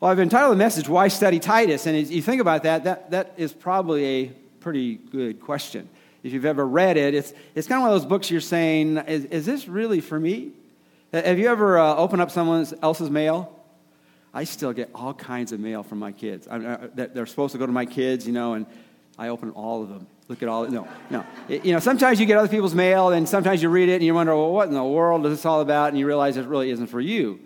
Well, I've entitled the message, Why Study Titus? And as you think about that, that, that is probably a pretty good question. If you've ever read it, it's, it's kind of one of those books you're saying, is, is this really for me? Have you ever uh, opened up someone else's mail? I still get all kinds of mail from my kids. I, I, they're supposed to go to my kids, you know, and I open all of them. Look at all. No, no. It, you know, sometimes you get other people's mail, and sometimes you read it and you wonder, well, what in the world is this all about? And you realize it really isn't for you.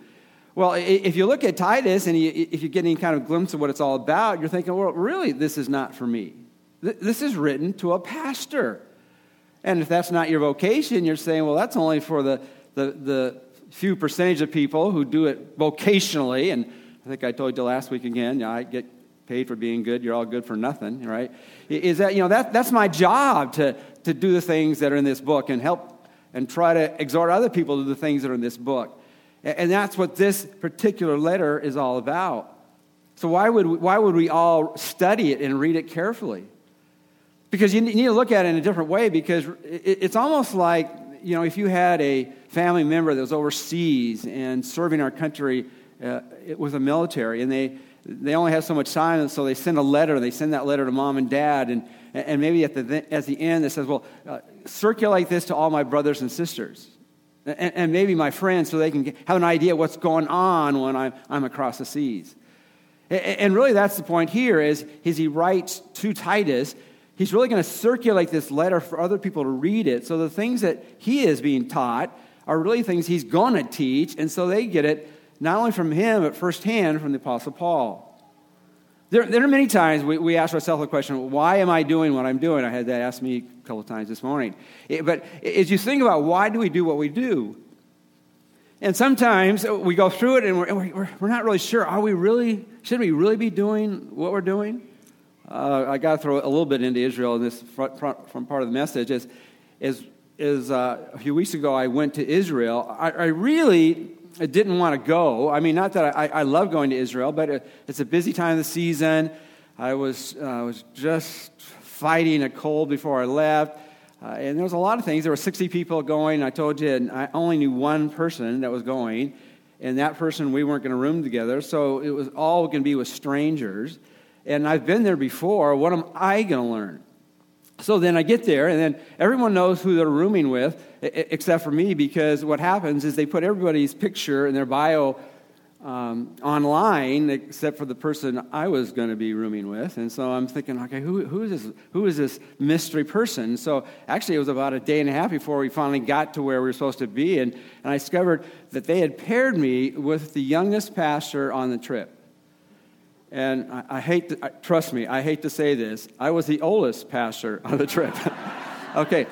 Well, if you look at Titus and you, if you get any kind of glimpse of what it's all about, you're thinking, well, really, this is not for me. This is written to a pastor. And if that's not your vocation, you're saying, well, that's only for the, the, the few percentage of people who do it vocationally. And I think I told you last week again, I get paid for being good. You're all good for nothing, right? Is that, you know, that, that's my job to, to do the things that are in this book and help and try to exhort other people to do the things that are in this book. And that's what this particular letter is all about. So, why would, we, why would we all study it and read it carefully? Because you need to look at it in a different way, because it's almost like, you know, if you had a family member that was overseas and serving our country uh, with the military, and they, they only have so much time, and so they send a letter, and they send that letter to mom and dad, and, and maybe at the, at the end it says, well, uh, circulate this to all my brothers and sisters and, and maybe my friends so they can get, have an idea what's going on when I'm, I'm across the seas. And, and really, that's the point here is, is he writes to Titus. He's really going to circulate this letter for other people to read it. So the things that he is being taught are really things he's going to teach. And so they get it not only from him, but firsthand from the Apostle Paul. There, there are many times we, we ask ourselves the question, why am I doing what I'm doing? I had that asked me a couple of times this morning. It, but as you think about why do we do what we do, and sometimes we go through it and we're, we're, we're not really sure, are we really, should we really be doing what we're doing? Uh, I got to throw a little bit into Israel in this front, front, front part of the message. Is, is, is uh, a few weeks ago I went to Israel. I, I really I didn't want to go. I mean, not that I, I love going to Israel, but it's a busy time of the season. I was, uh, was just fighting a cold before I left. Uh, and there was a lot of things. There were 60 people going. I told you, and I only knew one person that was going. And that person, we weren't going to room together. So it was all going to be with strangers. And I've been there before. What am I going to learn? So then I get there, and then everyone knows who they're rooming with, except for me, because what happens is they put everybody's picture and their bio um, online, except for the person I was going to be rooming with. And so I'm thinking, okay, who, who, is this, who is this mystery person? So actually, it was about a day and a half before we finally got to where we were supposed to be, and, and I discovered that they had paired me with the youngest pastor on the trip. And I, I hate, to, I, trust me, I hate to say this. I was the oldest pastor on the trip. okay,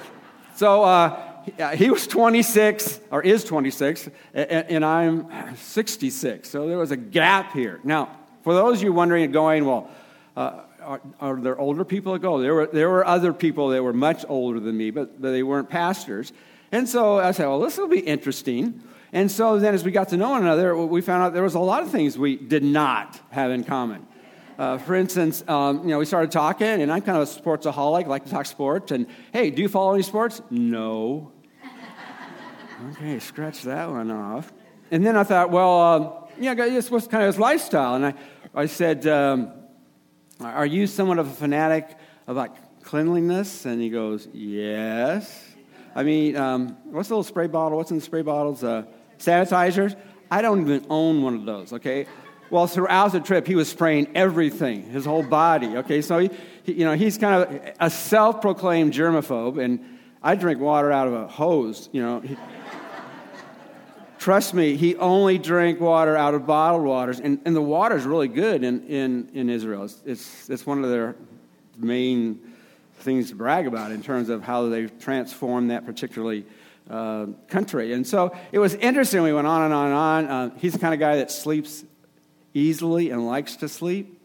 so uh, he was 26, or is 26, and, and I'm 66. So there was a gap here. Now, for those of you wondering and going, well, uh, are, are, there older people that go? There were, there were other people that were much older than me, but, but they weren't pastors. And so I said, well, this will be interesting. And so then, as we got to know one another, we found out there was a lot of things we did not have in common. Uh, for instance, um, you know, we started talking, and I'm kind of a sportsaholic, like to talk sports. And hey, do you follow any sports? No. okay, scratch that one off. And then I thought, well, um, yeah, this was kind of his lifestyle. And I, I said, um, are you somewhat of a fanatic about cleanliness? And he goes, yes. I mean, um, what's the little spray bottle? What's in the spray bottles? Uh, sanitizers. I don't even own one of those, okay? Well, throughout the trip, he was spraying everything, his whole body, okay? So, he, he, you know, he's kind of a self proclaimed germaphobe, and I drink water out of a hose, you know. He, trust me, he only drank water out of bottled waters, and, and the water is really good in, in, in Israel. It's, it's, it's one of their main things to brag about in terms of how they've transformed that particularly uh, country. And so it was interesting. We went on and on and on. Uh, he's the kind of guy that sleeps easily and likes to sleep.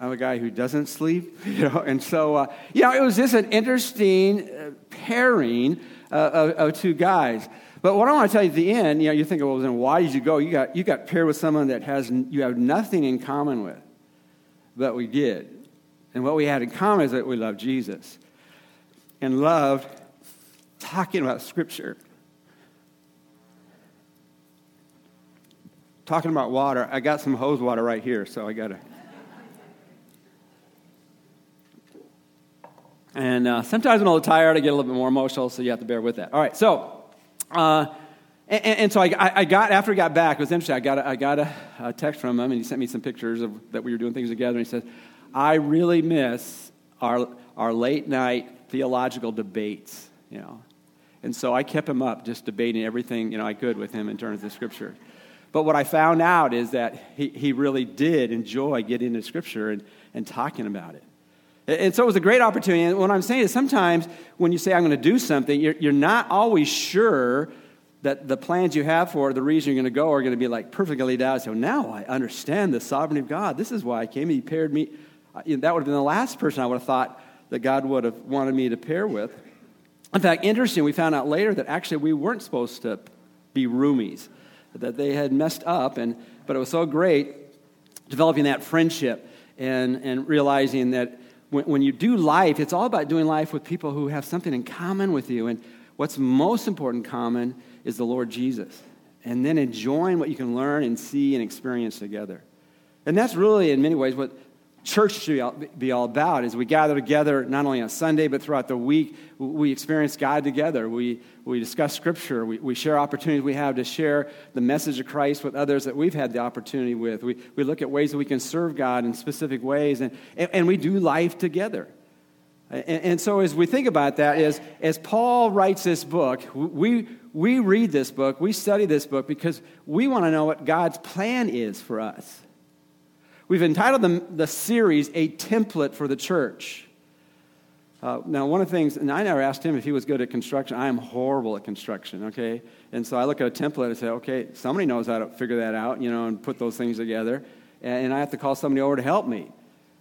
I'm a guy who doesn't sleep, you know. And so, uh, you know, it was just an interesting uh, pairing uh, of, of, two guys. But what I want to tell you at the end, you know, you think, well, then why did you go? You got, you got paired with someone that has, you have nothing in common with. But we did. And what we had in common is that we loved Jesus and loved talking about Scripture, talking about water, I got some hose water right here, so I got to. And uh, sometimes I'm a little tired, I get a little bit more emotional, so you have to bear with that. All right, so, uh, and, and, so I, I, got, after I got back, it was interesting. I got a, I got a, a, text from him, and he sent me some pictures of that we were doing things together. And he said, I really miss our, our late night theological debates, you know. And so I kept him up, just debating everything, you know, I could with him in terms of the Scripture. But what I found out is that he, he really did enjoy getting into Scripture and, and talking about it. And so it was a great opportunity. And what I'm saying is sometimes when you say, I'm going to do something, you're, you're not always sure that the plans you have for the reason you're going to go, are going to be like perfectly out. So now I understand the sovereignty of God. This is why I came. He paired me. That would have been the last person I would have thought that God would have wanted me to pair with. In fact, interesting, we found out later that actually we weren't supposed to be roomies, that they had messed up, and, but it was so great developing that friendship and, and realizing that when, when you do life, it's all about doing life with people who have something in common with you. And what's most important common is the Lord Jesus. And then enjoying what you can learn and see and experience together. And that's really, in many ways, what church should be all about is we gather together not only on sunday but throughout the week. We experience god together. We, we discuss scripture. We, we share opportunities we have to share the message of christ with others that we've had the opportunity with. We, we look at ways that we can serve god in specific ways and, and, and we do life together. And, and, so as we think about that is as paul writes this book we, we read this book we study this book because we want to know what god's plan is for us We've entitled the, the series A Template for the Church. Uh, now, one of the things, and I never asked him if he was good at construction. I am horrible at construction, okay? And so I look at a template and say, okay, somebody knows how to figure that out, you know, and put those things together. And, and I have to call somebody over to help me.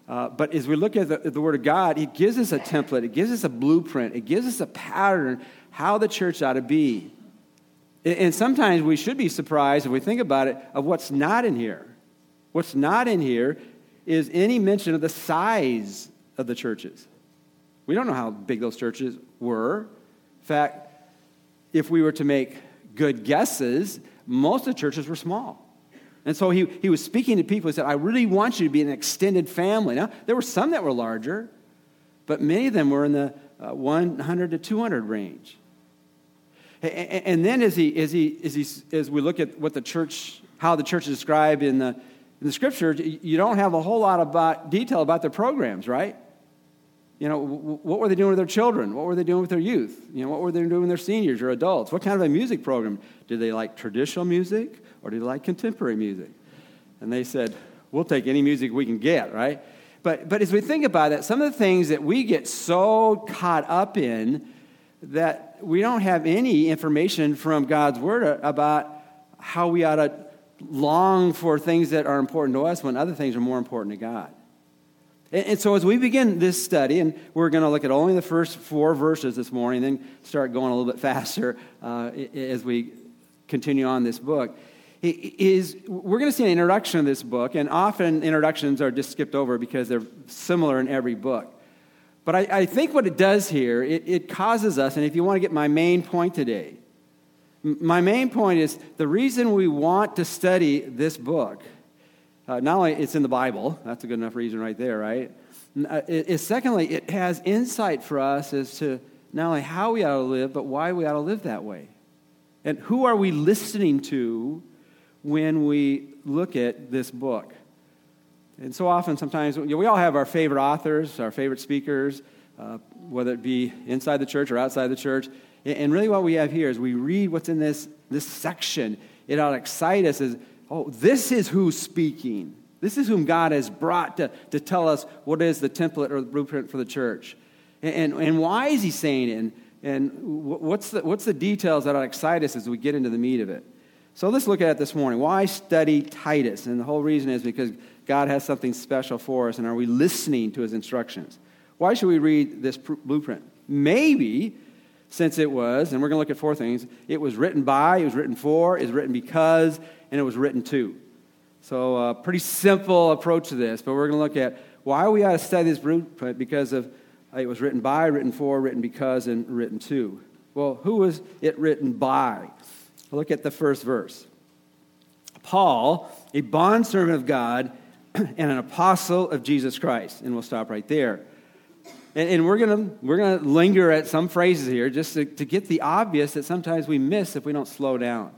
Uh, but as we look at the, at the, Word of God, it gives us a template, it gives us a blueprint, it gives us a pattern how the church ought to be. And sometimes we should be surprised if we think about it of what's not in here. What's not in here is any mention of the size of the churches. We don't know how big those churches were. In fact, if we were to make good guesses, most of the churches were small. And so he, he was speaking to people. He said, I really want you to be an extended family. Now, there were some that were larger, but many of them were in the uh, 100 to 200 range. And, and then as, he, as, he, as, he, as we look at what the church, how the church is described in the, in the scripture, you don't have a whole lot about detail about their programs, right? You know, what were they doing with their children? What were they doing with their youth? You know, what were they doing with their seniors or adults? What kind of a music program? Did they like traditional music or did they like contemporary music? And they said, we'll take any music we can get, right? But, but as we think about it, some of the things that we get so caught up in that we don't have any information from God's Word about how we ought to long for things that are important to us when other things are more important to God. And, and so, as we begin this study, and we're going to look at only the first four verses this morning, then start going a little bit faster uh, as we continue on this book. Is we're going to see an introduction of this book, and often introductions are just skipped over because they're similar in every book. But I, I think what it does here, it, it causes us, and if you want to get my main point today, my main point is the reason we want to study this book, uh, not only it's in the Bible, that's a good enough reason right there, right? Uh, is secondly, it has insight for us as to not only how we ought to live, but why we ought to live that way. And who are we listening to when we look at this book? And so often, sometimes, you know, we all have our favorite authors, our favorite speakers, uh, whether it be inside the church or outside the church. And really, what we have here is we read what's in this, this section. It ought to excite us as, oh, this is who's speaking. This is whom God has brought to, to tell us what is the template or the blueprint for the church. And, and, and why is he saying it? And, and what's, the, what's the details that ought to excite us as we get into the meat of it? So let's look at it this morning. Why study Titus? And the whole reason is because God has something special for us, and are we listening to his instructions? Why should we read this blueprint? Maybe since it was, and we're going to look at four things it was written by, it was written for, it was written because, and it was written to. So, a uh, pretty simple approach to this, but we're going to look at why we ought to study this blueprint because of uh, it was written by, written for, written because, and written to. Well, who was it written by? Look at the first verse. Paul, a bondservant of God and an apostle of Jesus Christ. And we'll stop right there. And, and we're going we're gonna linger at some phrases here just to, to get the obvious that sometimes we miss if we don't slow down.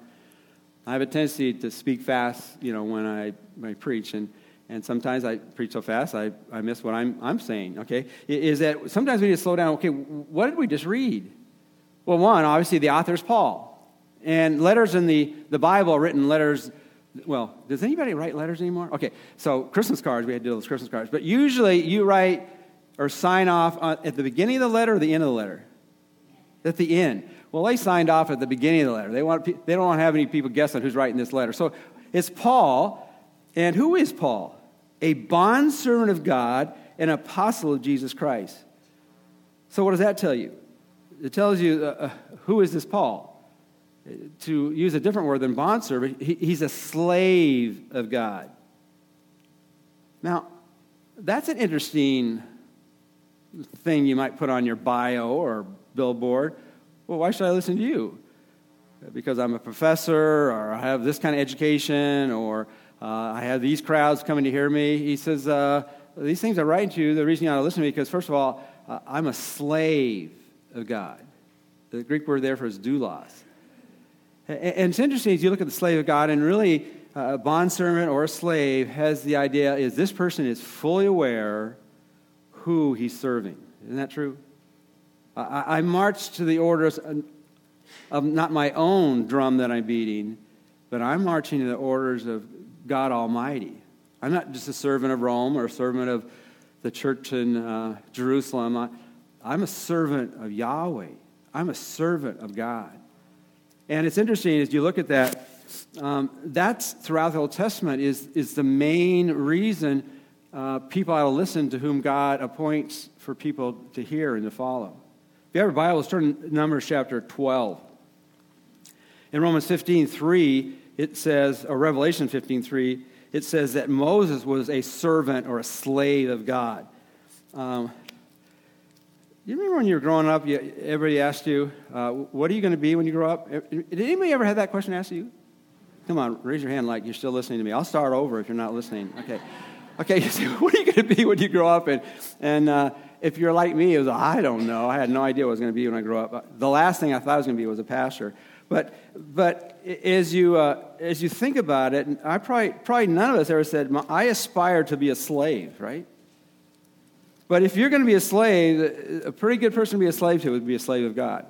I have a tendency to speak fast, you know, when I, when I preach, and, and sometimes I preach so fast I, I miss what I'm, I'm saying, okay? Is that sometimes we need to slow down. Okay, what did we just read? Well, one, obviously, the author is Paul. And letters in the, the Bible written letters well, does anybody write letters anymore? Okay, so Christmas cards, we had to do those Christmas cards. But usually you write or sign off at the beginning of the letter or the end of the letter? At the end. Well, they signed off at the beginning of the letter. They, want, they don't want to have any people guessing who's writing this letter. So it's Paul. And who is Paul? A bondservant of God, an apostle of Jesus Christ. So what does that tell you? It tells you uh, uh, who is this Paul? To use a different word than bondservant, he, he's a slave of God. Now, that's an interesting thing you might put on your bio or billboard. Well, why should I listen to you? Because I'm a professor, or I have this kind of education, or uh, I have these crowds coming to hear me. He says, uh, These things I write to you, the reason you ought to listen to me, because first of all, uh, I'm a slave of God. The Greek word there for is doulos. And it's interesting as you look at the slave of God, and really uh, a bondservant or a slave has the idea is this person is fully aware who he's serving. Isn't that true? I, I march to the orders of not my own drum that I'm beating, but I'm marching to the orders of God Almighty. I'm not just a servant of Rome or a servant of the church in uh, Jerusalem. I, I'm a servant of Yahweh. I'm a servant of God. And it's interesting as you look at that, um, that's throughout the Old Testament is, is the main reason uh, people ought to listen to whom God appoints for people to hear and to follow. If you have a Bible, let's turn to Numbers chapter 12. In Romans 15 3, it says, or Revelation 15 3, it says that Moses was a servant or a slave of God. Um, you remember when you were growing up, you, everybody asked you, uh, What are you going to be when you grow up? Did anybody ever have that question asked you? Come on, raise your hand like you're still listening to me. I'll start over if you're not listening. Okay. Okay, you say, what are you going to be when you grow up? And, and uh, if you're like me, it was, I don't know. I had no idea what I was going to be when I grew up. The last thing I thought I was going to be was a pastor. But, but as, you, uh, as you think about it, I probably, probably none of us ever said, I aspire to be a slave, right? But if you're going to be a slave, a pretty good person to be a slave to would be a slave of God.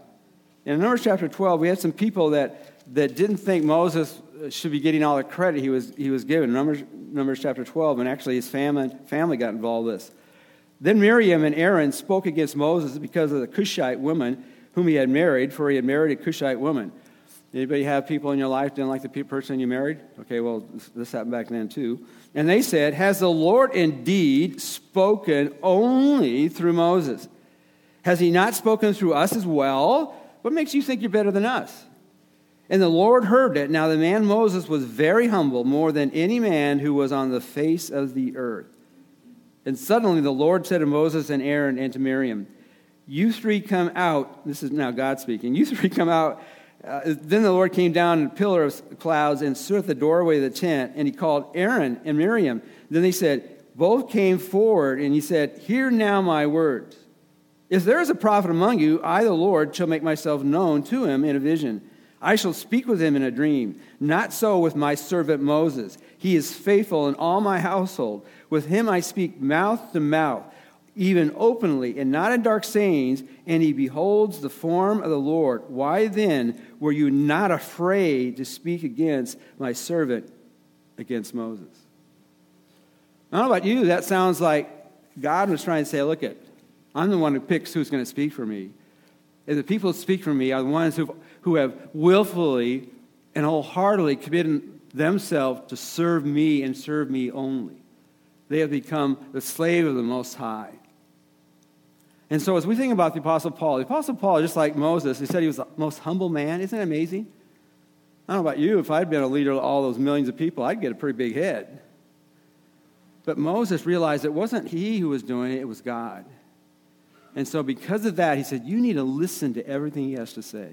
In Numbers chapter 12, we had some people that, that didn't think Moses should be getting all the credit he was, he was given. Numbers, Numbers chapter 12, and actually his family, family got involved in this. Then Miriam and Aaron spoke against Moses because of the Cushite woman whom he had married, for he had married a Cushite woman. Anybody have people in your life didn't like the person you married? Okay, well, this happened back then too. And they said, Has the Lord indeed spoken only through Moses? Has he not spoken through us as well? What makes you think you're better than us? And the Lord heard it. Now the man Moses was very humble, more than any man who was on the face of the earth. And suddenly the Lord said to Moses and Aaron and to Miriam, You three come out. This is now God speaking. You three come out. Uh, then the Lord came down in a pillar of clouds and stood at the doorway of the tent, and he called Aaron and Miriam. Then they said, Both came forward, and he said, Hear now my words. If there is a prophet among you, I, the Lord, shall make myself known to him in a vision. I shall speak with him in a dream. Not so with my servant Moses. He is faithful in all my household. With him I speak mouth to mouth, even openly, and not in dark sayings, and he beholds the form of the Lord. Why then were you not afraid to speak against my servant, against Moses? I don't know about you, that sounds like God was trying to say, look at, I'm the one who picks who's going to speak for me. And the people who speak for me are the ones who've who have willfully and wholeheartedly committed themselves to serve me and serve me only. They have become the slave of the Most High. And so, as we think about the Apostle Paul, the Apostle Paul, just like Moses, he said he was the most humble man. Isn't that amazing? I don't know about you, if I'd been a leader of all those millions of people, I'd get a pretty big head. But Moses realized it wasn't he who was doing it, it was God. And so, because of that, he said, You need to listen to everything he has to say.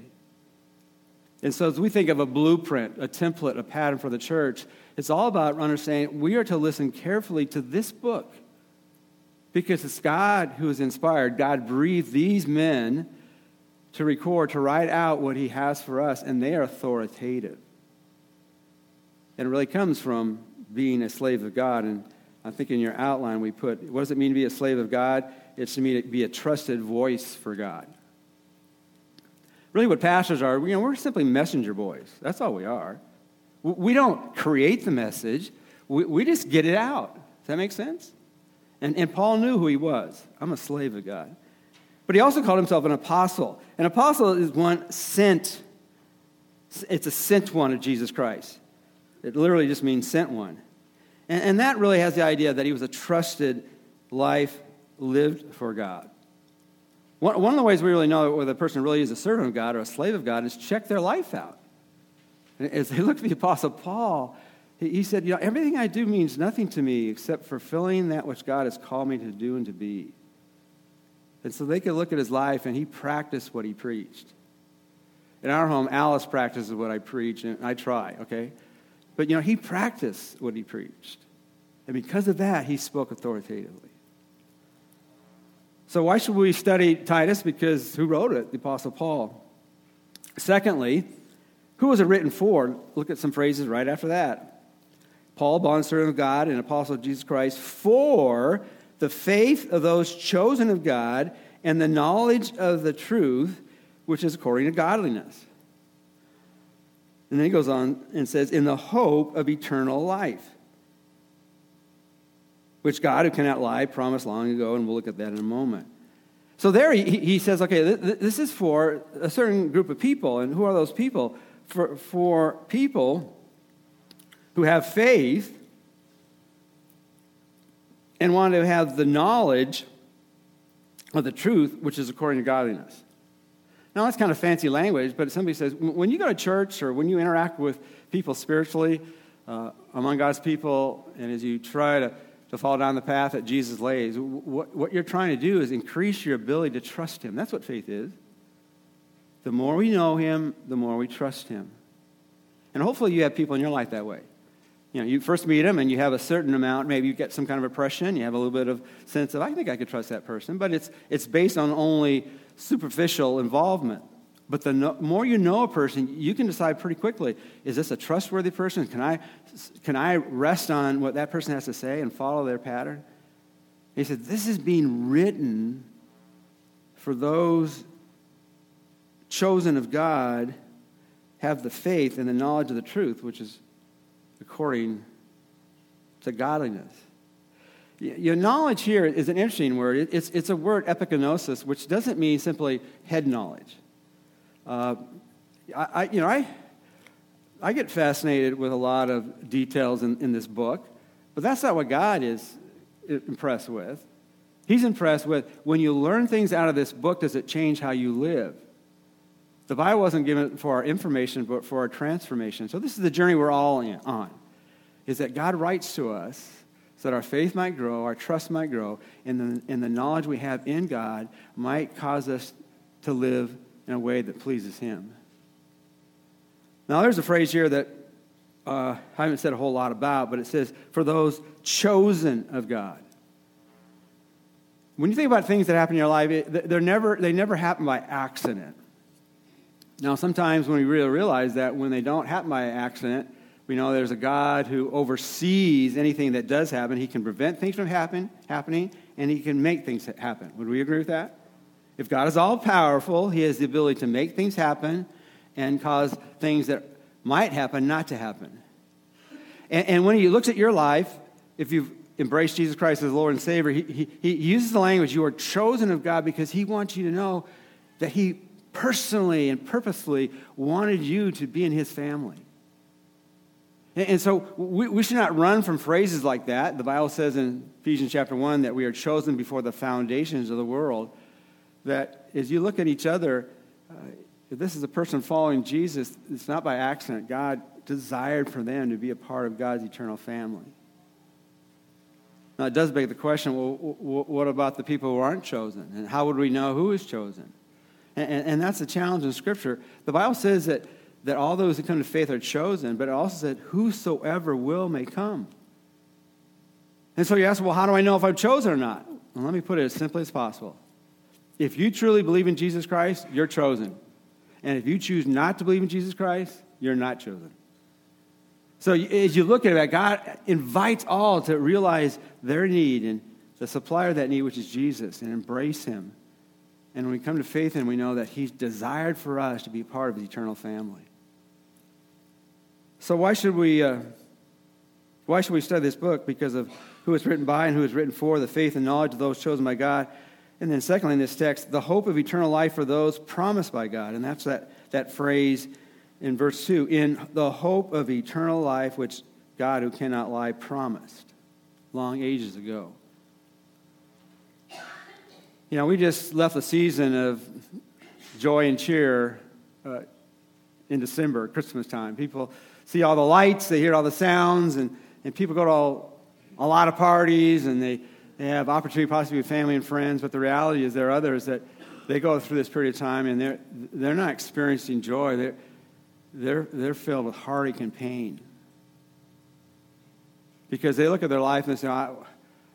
And so, as we think of a blueprint, a template, a pattern for the church, it's all about understanding we are to listen carefully to this book because it's God who has inspired. God breathed these men to record, to write out what He has for us, and they are authoritative. And it really comes from being a slave of God. And I think in your outline we put, what does it mean to be a slave of God? It's to mean to be a trusted voice for God. Really, what pastors are, you know, we're simply messenger boys. That's all we are. We don't create the message, we, we just get it out. Does that make sense? And, and Paul knew who he was. I'm a slave of God. But he also called himself an apostle. An apostle is one sent, it's a sent one of Jesus Christ. It literally just means sent one. And, and that really has the idea that he was a trusted life lived for God. One, one of the ways we really know whether a person really is a servant of God or a slave of God is check their life out. As they look at the Apostle Paul, he, he said, You know, everything I do means nothing to me except fulfilling that which God has called me to do and to be. And so they could look at his life and he practiced what he preached. In our home, Alice practices what I preach, and I try, okay? But, you know, he practiced what he preached. And because of that, he spoke authoritatively. So, why should we study Titus? Because who wrote it? The Apostle Paul. Secondly, who was it written for? Look at some phrases right after that. Paul, bondservant of God and apostle of Jesus Christ, for the faith of those chosen of God and the knowledge of the truth, which is according to godliness and then he goes on and says, in the hope of eternal life, which God, who cannot lie, promised long ago, and we'll look at that in a moment. So there he, he says, okay, this is for a certain group of people. And who are those people? For, for people who have faith and want to have the knowledge of the truth, which is according to godliness. Now, that's kind of fancy language, but somebody says, when you go to church or when you interact with people spiritually, uh, among God's people, and as you try to, to fall down the path that Jesus lays, what, what you're trying to do is increase your ability to trust Him. That's what faith is. The more we know Him, the more we trust Him. And hopefully, you have people in your life that way. You know, you first meet them and you have a certain amount, maybe you get some kind of impression, you have a little bit of sense of, I think I could trust that person, but it's, it's based on only superficial involvement. But the no, more you know a person, you can decide pretty quickly is this a trustworthy person? Can I, can I rest on what that person has to say and follow their pattern? He said, This is being written for those chosen of God, have the faith and the knowledge of the truth, which is according to godliness. Your knowledge here is an interesting word. It's, it's a word, epignosis, which doesn't mean simply head knowledge. Uh, I, I, you know, I, I get fascinated with a lot of details in, in this book, but that's not what God is impressed with. He's impressed with when you learn things out of this book, does it change how you live? The Bible wasn't given for our information, but for our transformation. So this is the journey we're all in, on, is that God writes to us so that our faith might grow, our trust might grow, and the, and the knowledge we have in God might cause us to live in a way that pleases Him. Now, there's a phrase here that uh, I haven't said a whole lot about, but it says, for those chosen of God. When you think about things that happen in your life, they're never, they never happen by accident. Now, sometimes when we really realize that when they don't happen by accident, we know there's a God who oversees anything that does happen. He can prevent things from happen, happening, and he can make things happen. Would we agree with that? If God is all powerful, he has the ability to make things happen and cause things that might happen not to happen. And, and when he looks at your life, if you've embraced Jesus Christ as Lord and Savior, he, he, he uses the language, you are chosen of God because he wants you to know that he personally and purposefully wanted you to be in his family. And so we, we should not run from phrases like that. The Bible says in Ephesians chapter 1 that we are chosen before the foundations of the world. That as you look at each other, uh, this is a person following Jesus, it's not by accident. God desired for them to be a part of God's eternal family. Now, it does beg the question well, what about the people who aren't chosen? And how would we know who is chosen? And, and, and that's the challenge in Scripture. The Bible says that that all those who come to faith are chosen, but it also said, whosoever will may come. And so you ask, well, how do I know if I'm chosen or not? Well, let me put it as simply as possible. If you truly believe in Jesus Christ, you're chosen. And if you choose not to believe in Jesus Christ, you're not chosen. So as you look at it, God invites all to realize their need and the supplier of that need, which is Jesus, and embrace him. And when we come to faith in him, we know that he's desired for us to be part of his eternal family. So why should we, uh, why should we study this book? Because of who it's written by and who it's written for, the faith and knowledge of those chosen by God. And then secondly, in this text, the hope of eternal life for those promised by God. And that's that, that phrase in verse 2 in the hope of eternal life, which God, who cannot lie, promised long ages ago. You know, we just left a season of joy and cheer uh, in December, Christmas time. People see all the lights, they hear all the sounds, and, and people go to all, a lot of parties, and they, they have opportunity possibly with family and friends. But the reality is, there are others that they go through this period of time and they're, they're not experiencing joy. They're, they're, they're filled with heartache and pain. Because they look at their life and they say,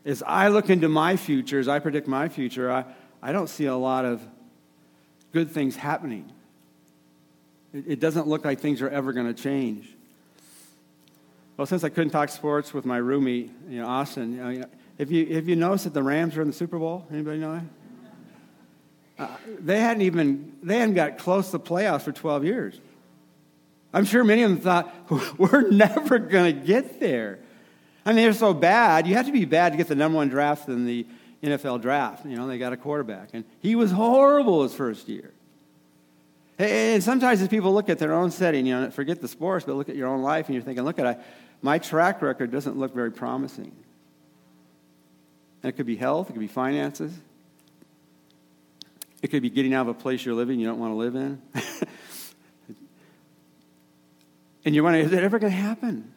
as I look into my future, as I predict my future, I, I don't see a lot of good things happening. It, it doesn't look like things are ever going to change. Well, since I couldn't talk sports with my roomie, you know, Austin, you know, have you, have you noticed that the Rams are in the Super Bowl? Anybody know that? Uh, they hadn't even they hadn't got close to the playoffs for 12 years. I'm sure many of them thought, we're never going to get there. I mean, they're so bad. You have to be bad to get the number one draft in the NFL draft. You know, they got a quarterback. And he was horrible his first year. And sometimes as people look at their own setting, you know, forget the sports, but look at your own life and you're thinking, look at I, my track record doesn't look very promising. And it could be health, it could be finances. It could be getting out of a place you're living you don't want to live in. And you're wondering, is it ever going to happen?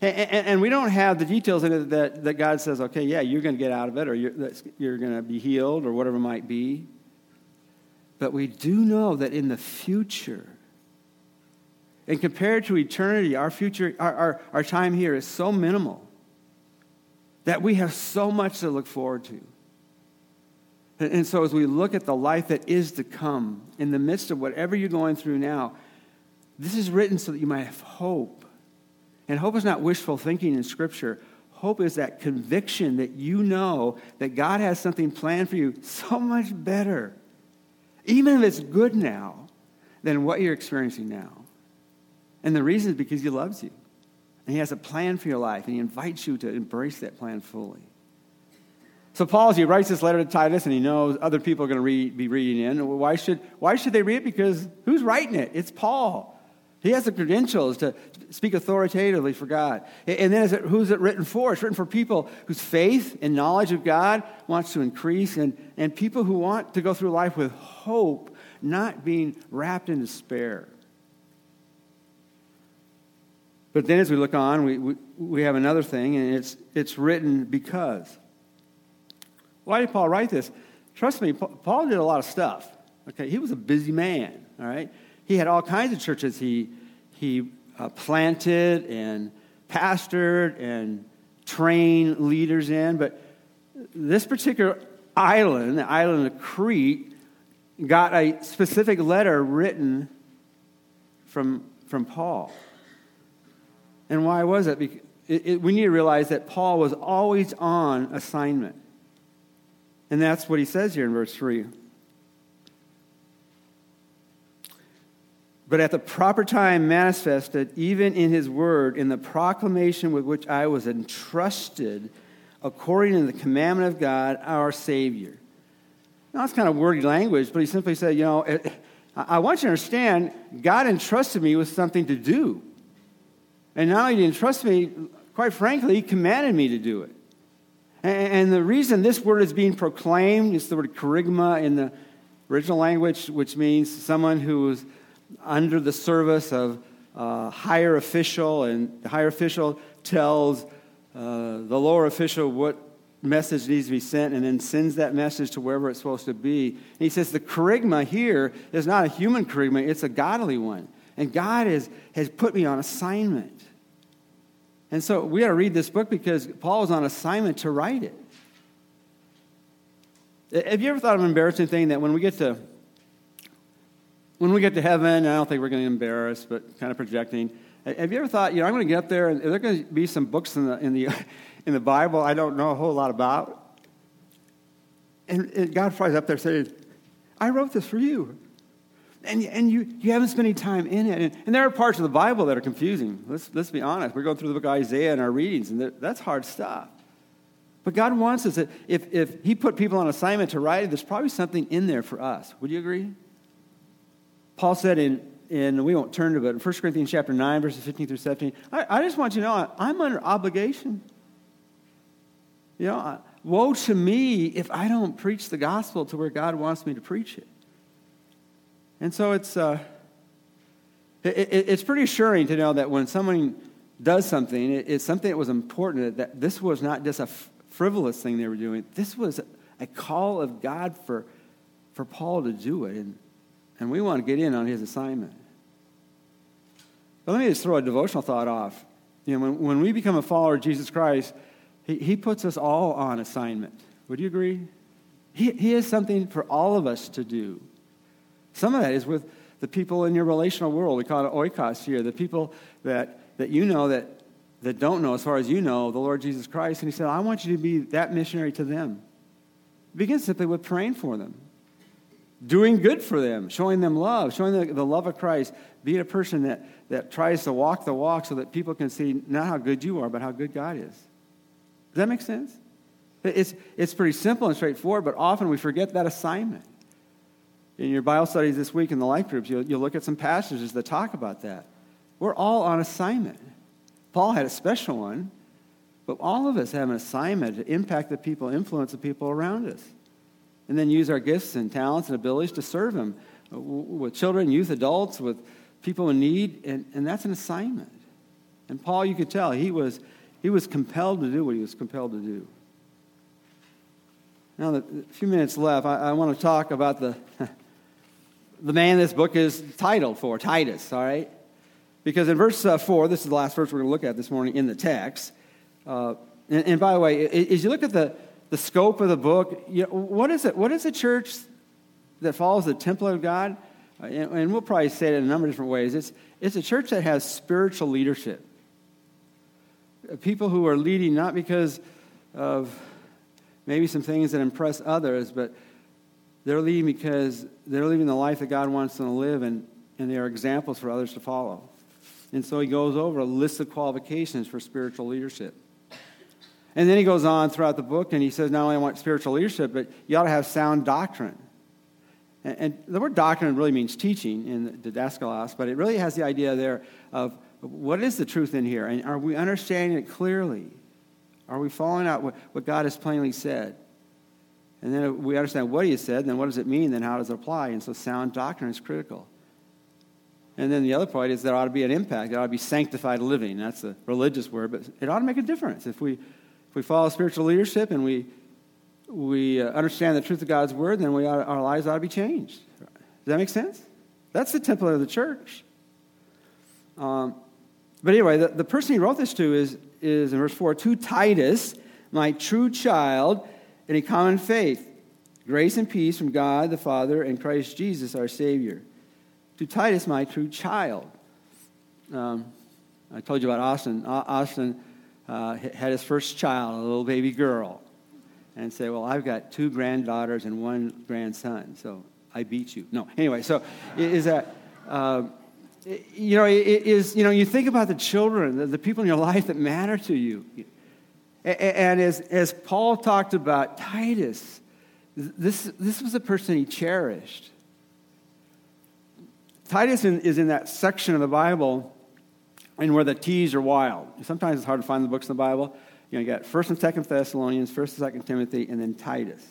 And, we don't have the details in it that, that God says, okay, yeah, you're going to get out of it, or you're, you're going to be healed, or whatever it might be. But we do know that in the future, and compared to eternity, our future, our, our, our time here is so minimal that we have so much to look forward to. And, and so as we look at the life that is to come, in the midst of whatever you're going through now, this is written so that you might have hope. And hope is not wishful thinking in Scripture. Hope is that conviction that you know that God has something planned for you so much better, even if it's good now, than what you're experiencing now. And the reason is because He loves you. And He has a plan for your life, and He invites you to embrace that plan fully. So Paul, as he writes this letter to Titus, and he knows other people are going to read, be reading in, why should, why should they read it? Because who's writing it? It's Paul. He has the credentials to speak authoritatively for God. And then it, who's it written for? It's written for people whose faith and knowledge of God wants to increase and, and people who want to go through life with hope, not being wrapped in despair. But then as we look on, we, we, we have another thing, and it's, it's written because. Why did Paul write this? Trust me, Paul did a lot of stuff. Okay, he was a busy man, all right? he had all kinds of churches he, he uh, planted and pastored and trained leaders in. But this particular island, the island of Crete, got a specific letter written from, from Paul. And why was it? It, it, we need to realize that Paul was always on assignment. And that's what he says here in verse 3. but at the proper time manifested, even in his word, in the proclamation with which I was entrusted, according to the commandment of God, our Savior. Now, that's kind of wordy language, but he simply said, You know, eh, eh, I want you to understand, God entrusted me with something to do. And did he trust me, quite frankly, he commanded me to do it. And the reason this word is being proclaimed is the word kerygma in the original language, which means someone who is under the service of a higher official, and the higher official tells uh, the lower official what message needs to be sent and then sends that message to wherever it's supposed to be. And he says the charisma here is not a human charisma, it's a godly one. And God is, has put me on assignment. And so we got to read this book because Paul was on assignment to write it. Have you ever thought of an embarrassing thing that when we get to when we get to heaven, I don't think we're going to embarrass, but kind of projecting. Have you ever thought, you know, I'm going to get up there and there are going to be some books in the, in the, in the Bible I don't know a whole lot about? And, and God flies up there saying, I wrote this for you. And, and you, you haven't spent any time in it. And, and, there are parts of the Bible that are confusing. Let's, let's be honest. We're going through the book of Isaiah in our readings, and that's hard stuff. But God wants us that if, if He put people on assignment to write it, there's probably something in there for us. Would you agree? Paul said in, in we won't turn to it, in 1 Corinthians chapter 9, verses 15 through 17, I, I just want you to know I'm under obligation. You know, woe to me if I don't preach the gospel to where God wants me to preach it. And so it's, uh, it, it, it's pretty assuring to know that when someone does something, it, it's something that was important, that this was not just a f- frivolous thing they were doing. This was a call of God for, for Paul to do it. And and we want to get in on his assignment. But let me just throw a devotional thought off. You know, when, when we become a follower of Jesus Christ, he, he puts us all on assignment. Would you agree? He, he has something for all of us to do. Some of that is with the people in your relational world. We call it oikos here, the people that, that you know that, that don't know, as far as you know, the Lord Jesus Christ. And he said, I want you to be that missionary to them. Begin simply with praying for them doing good for them, showing them love, showing the, the love of Christ, being a person that, that tries to walk the walk so that people can see not how good you are, but how good God is. Does that make sense? It's, it's pretty simple and straightforward, but often we forget that assignment. In your Bible studies this week in the life groups, you'll, you'll look at some passages that talk about that. We're all on assignment. Paul had a special one, but all of us have an assignment to impact the people, influence the people around us and then use our gifts and talents and abilities to serve Him uh, with children, youth, adults, with people in need, and, and that's an assignment. And Paul, you could tell, he was, he was compelled to do what he was compelled to do. Now, the few minutes left, I, I want to talk about the, the man this book is titled for, Titus, all right? Because in verse uh, 4, this is the last verse we're going to look at this morning in the text. Uh, and, and, by the way, as you look at the, the scope of the book. You know, what is it? What is a church that follows the template of God? Uh, and, and we'll probably say it in a number of different ways. It's, it's a church that has spiritual leadership. Uh, people who are leading not because of maybe some things that impress others, but they're leaving because they're living the life that God wants them to live, and, and they are examples for others to follow. And so he goes over a list of qualifications for spiritual leadership. And then he goes on throughout the book and he says, not only I want spiritual leadership, but you ought to have sound doctrine. And, and the word doctrine really means teaching in the didaskalos, but it really has the idea there of what is the truth in here? And are we understanding it clearly? Are we following out what, what God has plainly said? And then we understand what he said, then what does it mean? Then how does it apply? And so sound doctrine is critical. And then the other part is there ought to be an impact. There ought to be sanctified living. That's a religious word, but it ought to make a difference. If we if we follow spiritual leadership and we, we uh, understand the truth of God's word, then we ought, our lives ought to be changed. Does that make sense? That's the template of the church. Um, but anyway, the, the person he wrote this to is, is in verse 4 to Titus, my true child in a common faith. Grace and peace from God the Father and Christ Jesus our Savior. To Titus, my true child. Um, I told you about Austin. Austin uh, had his first child, a little baby girl, and say, Well, I've got two granddaughters and one grandson, so I beat you. No, anyway, so is that. Uh, you know, it is, you know, you think about the children, the, the people in your life that matter to you. And as, as Paul talked about Titus, this, this was a person he cherished. Titus in, is in that section of the Bible and where the T's are wild. Sometimes it's hard to find the books in the Bible. You know, you got 1st and 2nd Thessalonians, 1st and 2nd Timothy, and then Titus.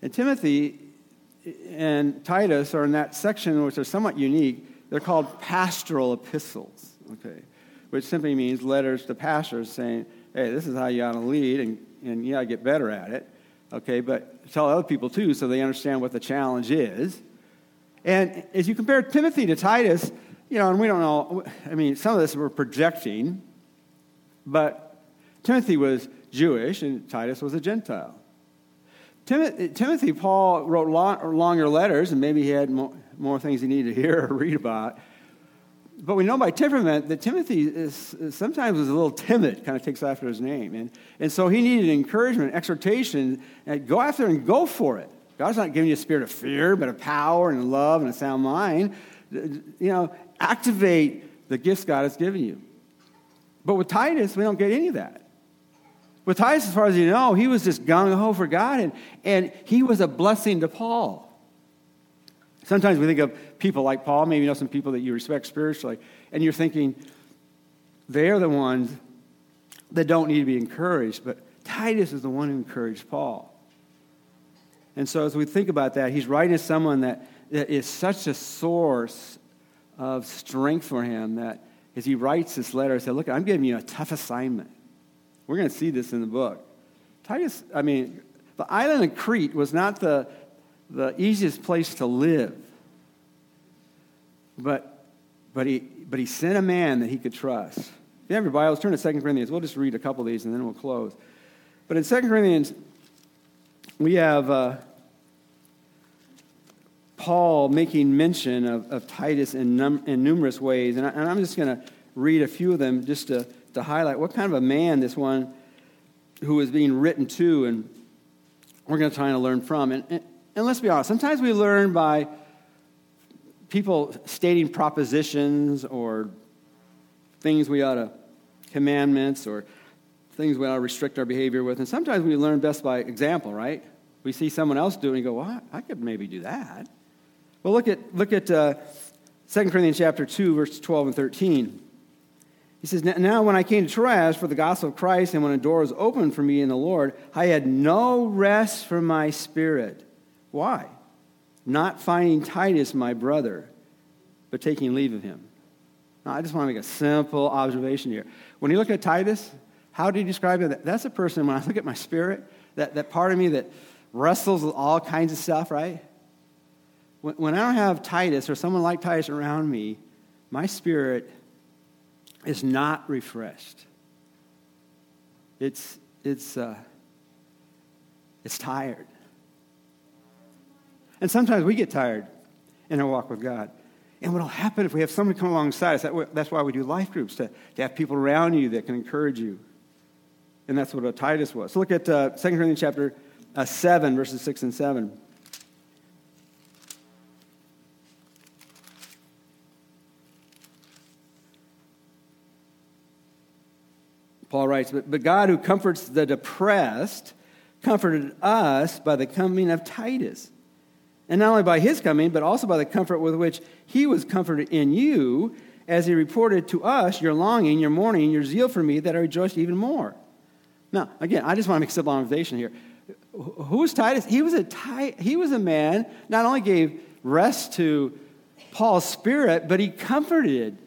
And Timothy and Titus are in that section which are somewhat unique. They're called pastoral epistles, okay, which simply means letters to pastors saying, hey, this is how you ought to lead, and, and you to get better at it. Okay, but tell other people too so they understand what the challenge is. And as you compare Timothy to Titus, you know, and we don't know, I mean, some of this we're projecting, but Timothy was Jewish and Titus was a Gentile. Timothy, Paul wrote longer letters, and maybe he had more, more things he needed to hear or read about. But we know by temperament that Timothy is, sometimes is a little timid, kind of takes after his name. And, and so he needed encouragement, exhortation, and go after and go for it. God's not giving you a spirit of fear, but of power and love and a sound mind. Uh, you know, activate the gifts God has given you. But with Titus, we don't get any of that. With Titus, as far as you know, he was just gung ho for God, and, and he was a blessing to Paul. Sometimes we think of people like Paul, maybe you know some people that you respect spiritually, and you're thinking they're the ones that don't need to be encouraged, but Titus is the one who encouraged Paul. And so as we think about that, he's writing to someone that, that is such a source of strength for him that as he writes this letter, he said, Look, I'm giving you a tough assignment. We're going to see this in the book. Titus, I mean, the island of Crete was not the, the easiest place to live. But, but, he, but he sent a man that he could trust. If you have your Bibles, turn to 2 Corinthians. We'll just read a couple of these and then we'll close. But in 2 Corinthians, we have uh, Paul making mention of, of Titus in, num- in numerous ways. And, I, and I'm just going to read a few of them just to, to highlight what kind of a man this one who is being written to, and we're going to try and learn from. And, and, and let's be honest, sometimes we learn by people stating propositions or things we ought to, commandments or things we ought to restrict our behavior with. And sometimes we learn best by example, right? We see someone else do it and go, well, I could maybe do that. Well, look at, look at uh, 2 Corinthians chapter 2, verses 12 and 13. He says, Now when I came to Troas for the gospel of Christ, and when a door was opened for me in the Lord, I had no rest for my spirit. Why? Not finding Titus my brother, but taking leave of him. Now, I just want to make a simple observation here. When you look at Titus, how do you describe it? That's a person, when I look at my spirit, that, that part of me that wrestles with all kinds of stuff, right? When, when I don't have Titus or someone like Titus around me, my spirit is not refreshed. It's, it's, uh, it's tired. And sometimes we get tired in our walk with God. And what will happen if we have somebody come alongside us? That, that's why we do life groups, to, to have people around you that can encourage you. And that's what Titus was. So look at uh, 2 Corinthians chapter uh, 7, verses 6 and 7. Paul writes, but, but God who comforts the depressed comforted us by the coming of Titus. And not only by his coming, but also by the comfort with which he was comforted in you, as he reported to us your longing, your mourning, your zeal for me, that I rejoiced even more. Now, again, I just want to make a simple observation here. Who was Titus? He was a, he was a man, not only gave rest to Paul's spirit, but he comforted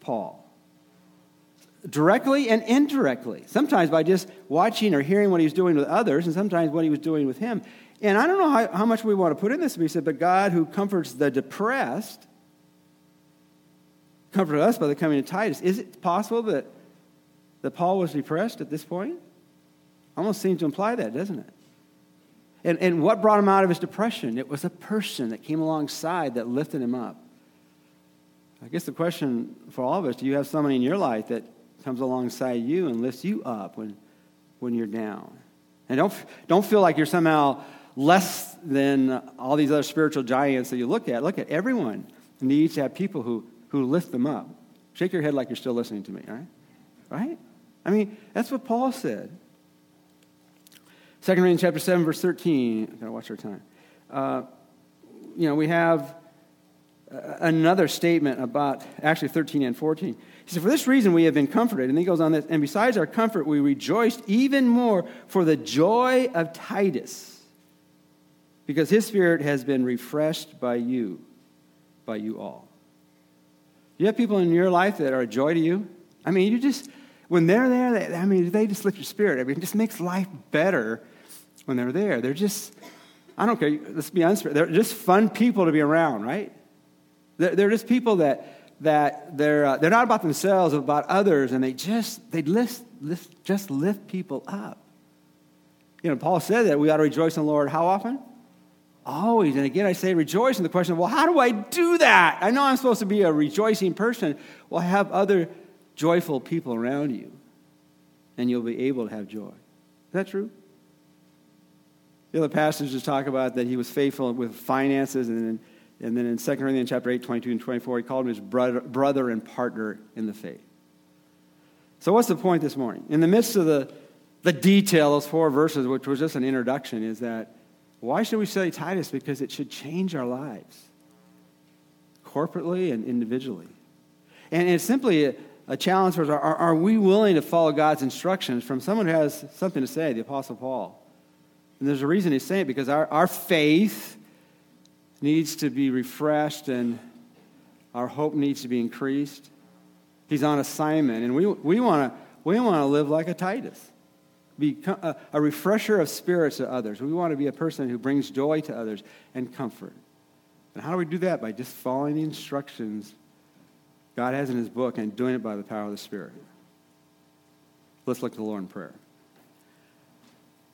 Paul directly and indirectly, sometimes by just watching or hearing what he was doing with others, and sometimes what he was doing with him. And I don't know how, how much we want to put in this, but he said, But God who comforts the depressed comforted us by the coming of Titus. Is it possible that, that Paul was depressed at this point? Almost seems to imply that, doesn't it? And, and what brought him out of his depression? It was a person that came alongside that lifted him up. I guess the question for all of us do you have somebody in your life that comes alongside you and lifts you up when, when you're down. And don't, don't feel like you're somehow less than all these other spiritual giants that you look at. Look at everyone needs to have people who, who lift them up. Shake your head like you're still listening to me, right? Right? I mean, that's what Paul said. 2 Corinthians chapter 7, verse 13. I've got to watch our time. Uh, you know, we have another statement about actually 13 and 14. He said, For this reason we have been comforted. And he goes on this, and besides our comfort, we rejoiced even more for the joy of Titus, because his spirit has been refreshed by you, by you all. You have people in your life that are a joy to you? I mean, you just, When they're there, they, I mean, they just lift your spirit. I mean, it just makes life better when they're there. They're just, I don't care, let's be honest, they're just fun people to be around, right? They're, they're just people that, that they're, uh, they're not about themselves, but about others, and they just, they lift, lift, just lift people up. You know, Paul said that we ought to rejoice in the Lord how often? Always. And again, I say rejoice. And the question, well, how do I do that? I know I'm supposed to be a rejoicing person. Well, have other joyful people around you, and you'll be able to have joy. Is that true? The other passages talk about that he was faithful with finances, and then, and then in 2 Corinthians chapter 8, 22 and 24, he called him his brother, brother and partner in the faith. So what's the point this morning? In the midst of the, the detail, those four verses, which was just an introduction, is that why should we study Titus? Because it should change our lives, corporately and individually. And it's simply a, a challenge for us. Are, are we willing to follow God's instructions from someone who has something to say, the Apostle Paul? And there's a reason he's saying it because our, our faith needs to be refreshed and our hope needs to be increased. He's on assignment, and we, we want to we wanna live like a Titus. Be a, a refresher of spirits to others. We want to be a person who brings joy to others and comfort. And how do we do that? By just following the instructions God has in his book and doing it by the power of the Spirit. Let's look to the Lord in prayer.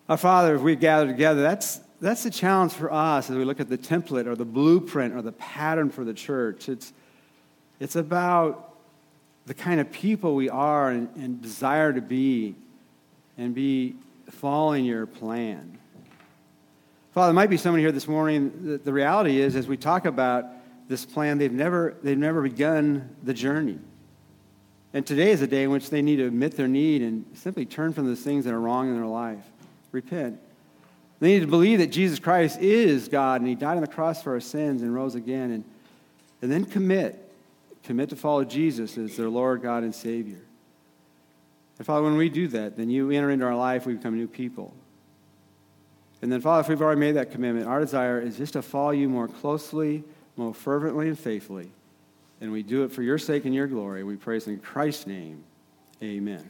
Our Father, if we gather together, that's, that's the challenge for us as we look at the template or the blueprint or the pattern for the church. It's, it's about the kind of people we are and, and desire to be and be following your plan. Father, there might be someone here this morning. The, the reality is, as we talk about this plan, they've never, they've never begun the journey. And today is a day in which they need to admit their need and simply turn from the things that are wrong in their life. Repent. They need to believe that Jesus Christ is God and He died on the cross for our sins and rose again. And, and then commit. Commit to follow Jesus as their Lord, God, and Savior. And Father, when we do that, then you enter into our life, we become new people. And then, Father, if we've already made that commitment, our desire is just to follow you more closely more fervently and faithfully. And we do it for your sake and your glory. We praise in Christ's name. Amen.